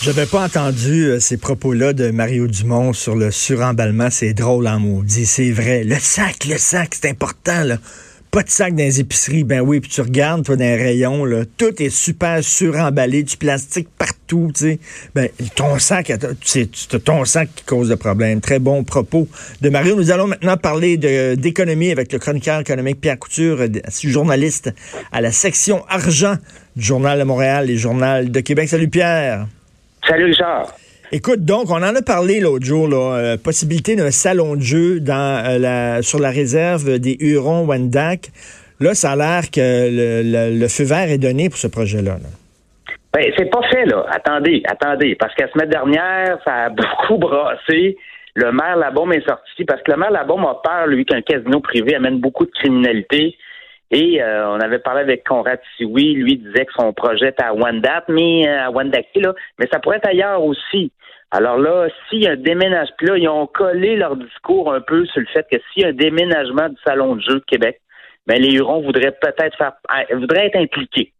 J'avais pas entendu euh, ces propos-là de Mario Dumont sur le suremballement. C'est drôle en maudit. C'est vrai. Le sac, le sac, c'est important, là. Pas de sac dans les épiceries. Ben oui, puis tu regardes, toi, dans les rayons, là, tout est super suremballé, du plastique partout, tu sais. Ben, ton sac, c'est ton sac qui cause le problème. Très bon propos de Mario. Nous allons maintenant parler d'économie avec le chroniqueur économique Pierre Couture, journaliste à la section argent du Journal de Montréal et Journal de Québec. Salut Pierre. Salut Richard. Écoute, donc, on en a parlé l'autre jour, là, euh, possibilité d'un salon de jeu dans, euh, la, sur la réserve des Hurons-Wendat. Là, ça a l'air que le, feu vert est donné pour ce projet-là. Ben, c'est pas fait, là. Attendez, attendez. Parce qu'à la semaine dernière, ça a beaucoup brassé. Le maire Labaume est sorti parce que le maire Labaume a peur, lui, qu'un casino privé amène beaucoup de criminalité. Et euh, on avait parlé avec Conrad Sioui, lui disait que son projet est à Wendat, mais euh, à Wendake, là, mais ça pourrait être ailleurs aussi. Alors là, s'il y a un déménagement, là, ils ont collé leur discours un peu sur le fait que s'il y a un déménagement du Salon de jeu de Québec, ben les Hurons voudraient peut-être faire voudraient être impliqués.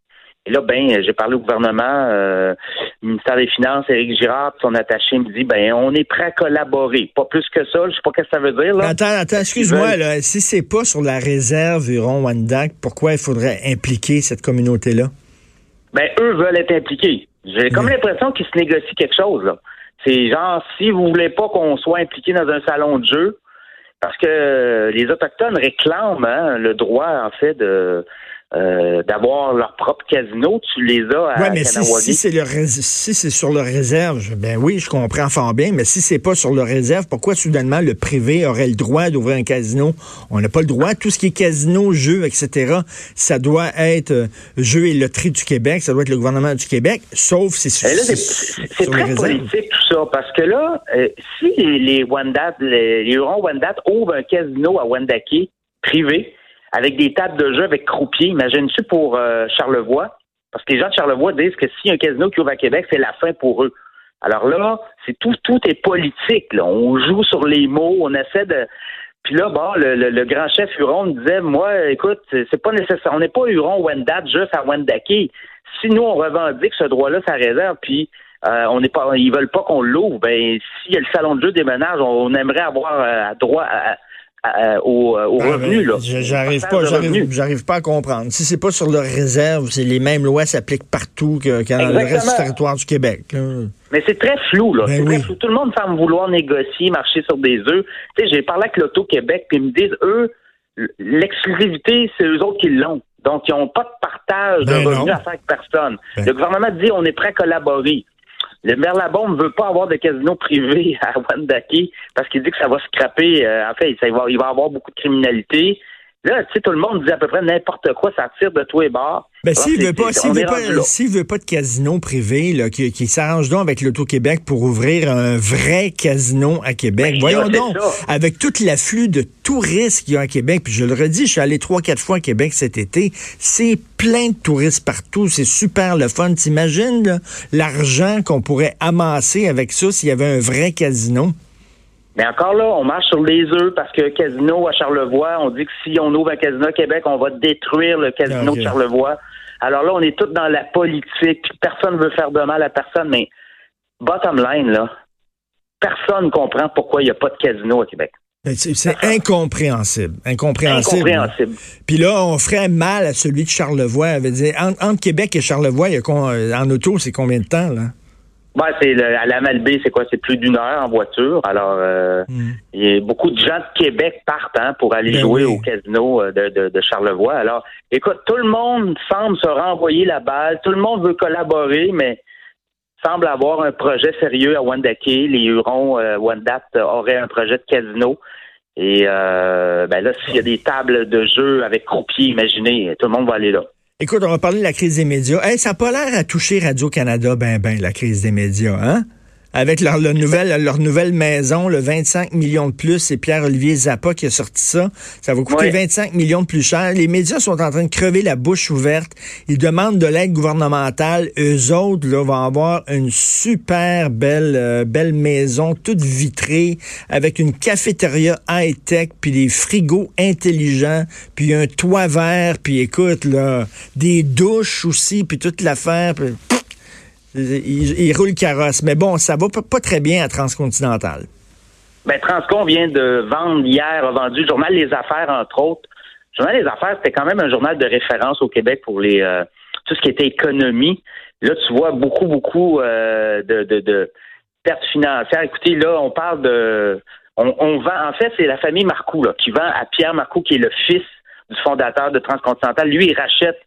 Et là, ben, j'ai parlé au gouvernement, euh, ministère des Finances, Éric Girard, son attaché me dit, ben, on est prêt à collaborer. Pas plus que ça, je sais pas ce que ça veut dire, là. Attends, attends, excuse-moi, là. Si c'est pas sur la réserve Huron-Wendat, pourquoi il faudrait impliquer cette communauté-là? Ben, eux veulent être impliqués. J'ai comme l'impression qu'ils se négocient quelque chose, là. C'est genre, si vous voulez pas qu'on soit impliqué dans un salon de jeu, parce que les Autochtones réclament hein, le droit, en fait, de euh, d'avoir leur propre casino, tu les as à ouais, mais si, si c'est le si c'est sur le réserve, ben oui, je comprends fort bien, mais si c'est pas sur le réserve, pourquoi soudainement le privé aurait le droit d'ouvrir un casino? On n'a pas le droit. Tout ce qui est casino, jeux, etc. Ça doit être euh, jeux et loterie du Québec, ça doit être le gouvernement du Québec, sauf si c'est c'est très politique tout ça, parce que là, euh, si les, les Wendat, les, les Wendat ouvrent un casino à Wendake privé avec des tables de jeu avec croupiers. Imagine-tu pour euh, Charlevoix? Parce que les gens de Charlevoix disent que si un casino qui ouvre à Québec, c'est la fin pour eux. Alors là, c'est tout, tout est politique. Là. On joue sur les mots, on essaie de. Puis là, bon, le, grand chef Huron disait, moi, écoute, c'est pas nécessaire. On n'est pas Huron Wendat juste à Wendake. Si nous on revendique ce droit-là, ça réserve, puis euh, on n'est pas, ils veulent pas qu'on l'ouvre. Ben, s'il y a le salon de jeu des on, aimerait avoir euh, droit à, au, euh, ah, revenu. Là. J'arrive pas, j'arrive pas à comprendre. Si c'est pas sur leur réserve, c'est les mêmes lois s'appliquent partout que, dans le reste du territoire du Québec. Mais c'est très flou, là. Ben Tout le monde semble vouloir négocier, marcher sur des œufs. Tu sais, j'ai parlé avec l'Auto-Québec, puis ils me disent, eux, l'exclusivité, c'est eux autres qui l'ont. Donc, ils n'ont pas de partage de ben revenus à faire avec personne. Ben le gouvernement dit, on est prêt à collaborer. Le maire Labombe ne veut pas avoir de casino privé à Wendake parce qu'il dit que ça va scraper. Euh, en fait, il va, il va avoir beaucoup de criminalité. Là, tu sais, tout le monde dit à peu près n'importe quoi, ça tire de tous les bords. Ben, s'il veut pas, s'il veut pas, s'il veut pas de casino privé, là, qui, qui s'arrange donc avec l'Auto-Québec pour ouvrir un vrai casino à Québec. Ben, Voyons donc, avec tout l'afflux de touristes qu'il y a à Québec, puis je le redis, je suis allé trois, quatre fois à Québec cet été, c'est plein de touristes partout, c'est super le fun. T'imagines, l'argent qu'on pourrait amasser avec ça s'il y avait un vrai casino? Mais encore là, on marche sur les œufs parce que casino à Charlevoix, on dit que si on ouvre un casino à Québec, on va détruire le casino de Charlevoix. Alors là, on est tous dans la politique. Personne ne veut faire de mal à personne, mais bottom line, là, personne ne comprend pourquoi il n'y a pas de casino à Québec. C'est incompréhensible. Incompréhensible. Incompréhensible. Puis là, on ferait mal à celui de Charlevoix. Dire, entre, Québec et Charlevoix, il y a, en auto, c'est combien de temps, là? Ouais, c'est à la Malbaie, c'est quoi? C'est plus d'une heure en voiture. Alors, euh, hmm. y a beaucoup de gens de Québec partent hein, pour aller ben jouer au casino euh, de, de, Charlevoix. Alors, écoute, tout le monde semble se renvoyer la balle. Tout le monde veut collaborer, mais semble avoir un projet sérieux à Wendake. Les Hurons, euh, Wendat auraient un projet de casino. Et euh, ben là, s'il y a des tables de jeu avec croupiers, imaginez, tout le monde va aller là. Écoute, on va parler de la crise des médias. Hey, ça n'a pas l'air à toucher Radio-Canada, ben, ben, la crise des médias, hein? Avec leur, nouvelle, leur nouvelle maison, le 25 millions de plus. C'est Pierre-Olivier Zappa qui a sorti ça. Ça va coûter 25 millions de plus cher. Les médias sont en train de crever la bouche ouverte. Ils demandent de l'aide gouvernementale. Eux autres là, vont avoir une super belle, euh, belle maison, toute vitrée, avec une cafétéria high-tech, puis des frigos intelligents, puis un toit vert, puis écoute, là, des douches aussi, puis toute l'affaire. Il, roule carrosse. Mais bon, ça va pas, très bien à Transcontinental. Ben, Transcon vient de vendre hier, a vendu le journal Les Affaires, entre autres. Le journal Les Affaires, c'était quand même un journal de référence au Québec pour les euh, tout ce qui était économie. Là, tu vois beaucoup, beaucoup euh, de, pertes financières. Écoutez, là, on parle de... On, vend... En fait, c'est la famille Marcoux qui vend à Pierre Marcoux, qui est le fils du fondateur de Transcontinental. Lui, il rachète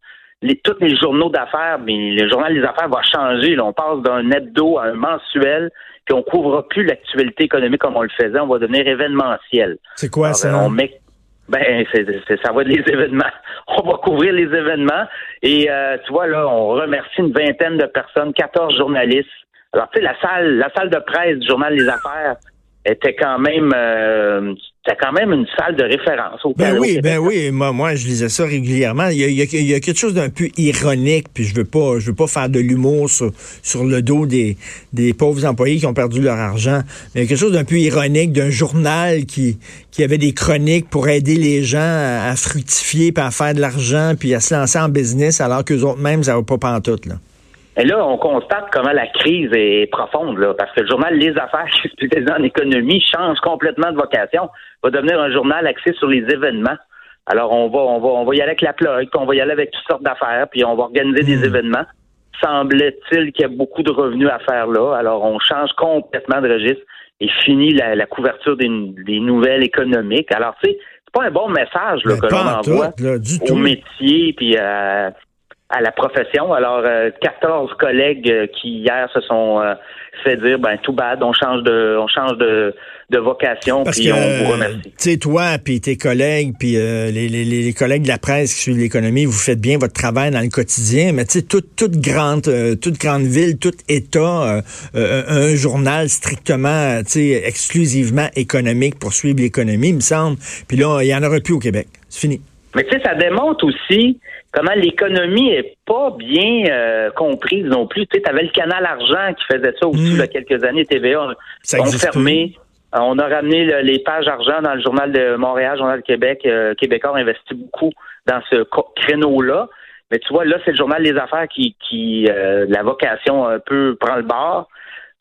les, tous les journaux d'affaires, mais le journal des affaires va changer. Là. On passe d'un hebdo à un mensuel, puis on couvre plus l'actualité économique comme on le faisait. On va devenir événementiel. C'est quoi ça? On met, ben, c'est, ça va être les événements. On va couvrir les événements. Et euh, tu vois, là, on remercie une vingtaine de personnes, 14 journalistes. Alors, tu sais, la salle, la salle de presse du Journal des Affaires était quand même euh, c'est quand même une salle de référence au Ben oui, ben oui, moi, moi je lisais ça régulièrement. Il y a, quelque chose d'un peu ironique, puis je veux pas je veux pas faire de l'humour sur, sur le dos des, des pauvres employés qui ont perdu leur argent, mais il y a quelque chose d'un peu ironique d'un journal qui qui avait des chroniques pour aider les gens à, fructifier, puis à faire de l'argent, puis à se lancer en business alors qu'eux autres mêmes ça va pas pantoute là. Et là, on constate comment la crise est profonde, là, parce que le journal Les Affaires, qui est en économie, change complètement de vocation, va devenir un journal axé sur les événements. Alors, on va, on va, on va y aller avec la plug, on va y aller avec toutes sortes d'affaires, puis on va organiser des hmm. événements. Semble-t-il qu'il y a beaucoup de revenus à faire là. Alors, on change complètement de registre et finit la, couverture des, nouvelles économiques. Alors, tu sais, c'est pas un bon message là, que l'on envoie au métier, puis euh, à la profession. Alors, 14 euh, collègues euh, qui hier se sont euh, fait dire, ben tout bad, on change de, on change de, de vocation, puis on vous remercie. Tu sais, toi, puis tes collègues, puis les, les, les, collègues de la presse qui suivent l'économie, vous faites bien votre travail dans le quotidien, mais tu sais, toute, toute grande, toute grande ville, tout État, un journal strictement, tu sais, exclusivement économique pour suivre l'économie, il me semble. Puis là, il y en aurait plus au Québec. C'est fini. Mais tu sais, ça démontre aussi comment l'économie est pas bien euh, comprise non plus. Tu sais, avais le canal argent qui faisait ça aussi il y a quelques années, TVA ça ont fermé. On a ramené les pages argent dans le journal de Montréal, journal de Québec. Euh, Québécois ont investi beaucoup dans ce créneau-là. Mais tu vois, là, c'est le journal des affaires qui, qui euh, la vocation un peu prend le bord.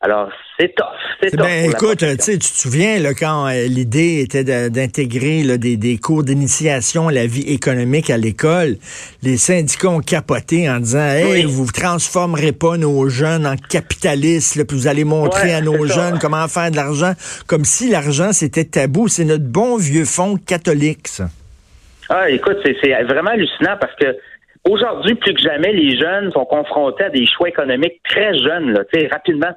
Alors, c'est tough. C'est ben, écoute, tu te souviens là, quand euh, l'idée était d'intégrer des, des, cours d'initiation à la vie économique à l'école, les syndicats ont capoté en disant Hey, vous ne transformerez pas nos jeunes en capitalistes, puis vous allez montrer à nos jeunes comment faire de l'argent, comme si l'argent c'était tabou. C'est notre bon vieux fond catholique, ça. Ah, écoute, c'est vraiment hallucinant parce que aujourd'hui, plus que jamais, les jeunes sont confrontés à des choix économiques très jeunes, là, rapidement.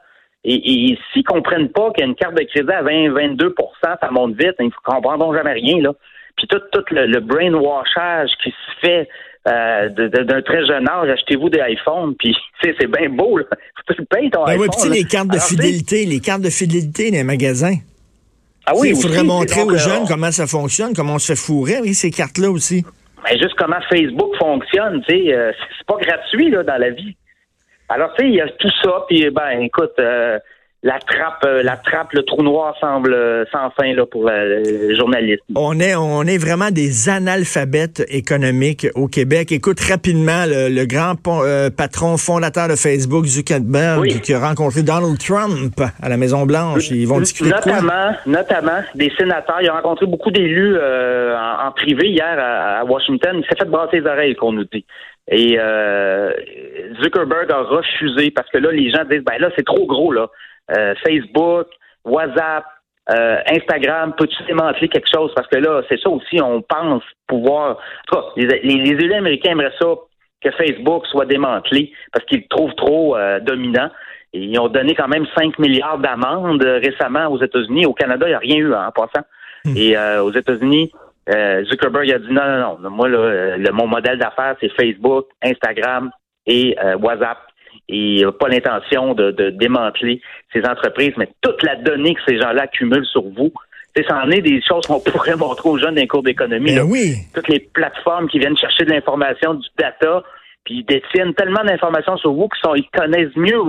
Et, et s'ils comprennent pas qu'il y a une carte de crédit à 20-22% ça monte vite, ils ne comprendront jamais rien. Là. Puis tout, tout le, brainwashage qui se fait euh, d'un très jeune âge, achetez-vous des iPhones, puis c'est bien beau. Là. Tu payes ton ben iPhone. Oui, les cartes de fidélité, les cartes de fidélité dans les magasins. Ah oui, il faudrait montrer aux jeunes comment ça fonctionne, comment on se fait fourrer avec ces cartes-là aussi. Mais ben, juste comment Facebook fonctionne, tu sais, euh, c'est pas gratuit là dans la vie. Alors, tu sais, il y a tout ça, puis ben, écoute, euh, la trappe, euh, la trappe, le trou noir semble euh, sans fin là pour les journalistes. On est, on est vraiment des analphabètes économiques au Québec. Écoute rapidement le, grand patron fondateur de Facebook, Zuckerberg, qui a rencontré Donald Trump à la Maison Blanche. Ils vont discuter notamment, de quoi? Notamment des sénateurs. Il a rencontré beaucoup d'élus en, privé hier à, à Washington. Il s'est fait brasser les oreilles, qu'on nous dit. Et euh, Zuckerberg a refusé parce que là, les gens disent ben là, c'est trop gros, là. Euh, Facebook, WhatsApp, euh, Instagram, peux-tu démanteler quelque chose? Parce que là, c'est ça aussi, on pense pouvoir. En tout cas, les, les, élus américains aimeraient ça que Facebook soit démantelé parce qu'ils le trouvent trop dominant. Et ils ont donné quand même 5 milliards d'amendes récemment aux États-Unis. Au Canada, il n'y a rien eu hein, en passant. Hmm. Et aux États-Unis, euh, Zuckerberg a dit non, non, non. Moi, là, le, mon modèle d'affaires, c'est Facebook, Instagram et euh, WhatsApp. Et il n'a pas l'intention de, démanteler ces entreprises, mais toute la donnée que ces gens-là accumulent sur vous, ça en est des choses qu'on pourrait montrer aux jeunes d'un cours d'économie. Ben oui. Toutes les plateformes qui viennent chercher de l'information, du data, puis ils détiennent tellement d'informations sur vous qu'ils connaissent mieux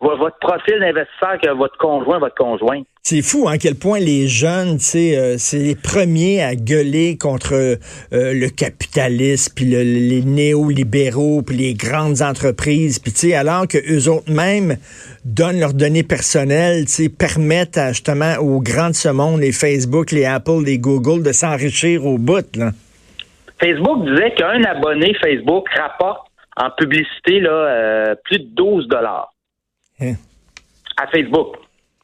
votre profil d'investisseur que votre conjoint, votre conjoint. C'est fou, à hein, quel point les jeunes, euh, c'est les premiers à gueuler contre euh, le capitalisme, puis les néolibéraux, puis les grandes entreprises, puis tu sais, alors que eux autres mêmes donnent leurs données personnelles, tu sais, permettent justement aux grands de ce monde, les Facebook, les Apple, les Google, de s'enrichir au bout, là. Facebook disait qu'un abonné Facebook rapporte en publicité là, euh, plus de 12 dollars hein? à Facebook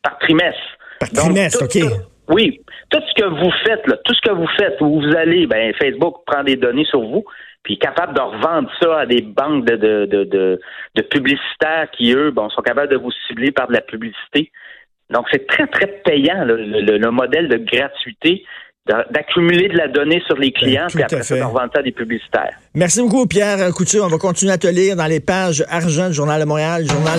par trimestre. Par trimestre, OK. oui. Tout ce que vous faites, là, tout ce que vous faites, où vous allez, ben, Facebook prend des données sur vous, puis est capable de revendre ça à des banques de, de, de, de, publicitaires qui, eux, bon, sont capables de vous cibler par de la publicité. Donc, c'est très, très payant, le modèle de gratuité d'accumuler de la donnée sur les ben, clients, puis après ça, revendre ça à des publicitaires. Merci beaucoup, Pierre Couture. On va continuer à te lire dans les pages Argent, Journal de Montréal, Journal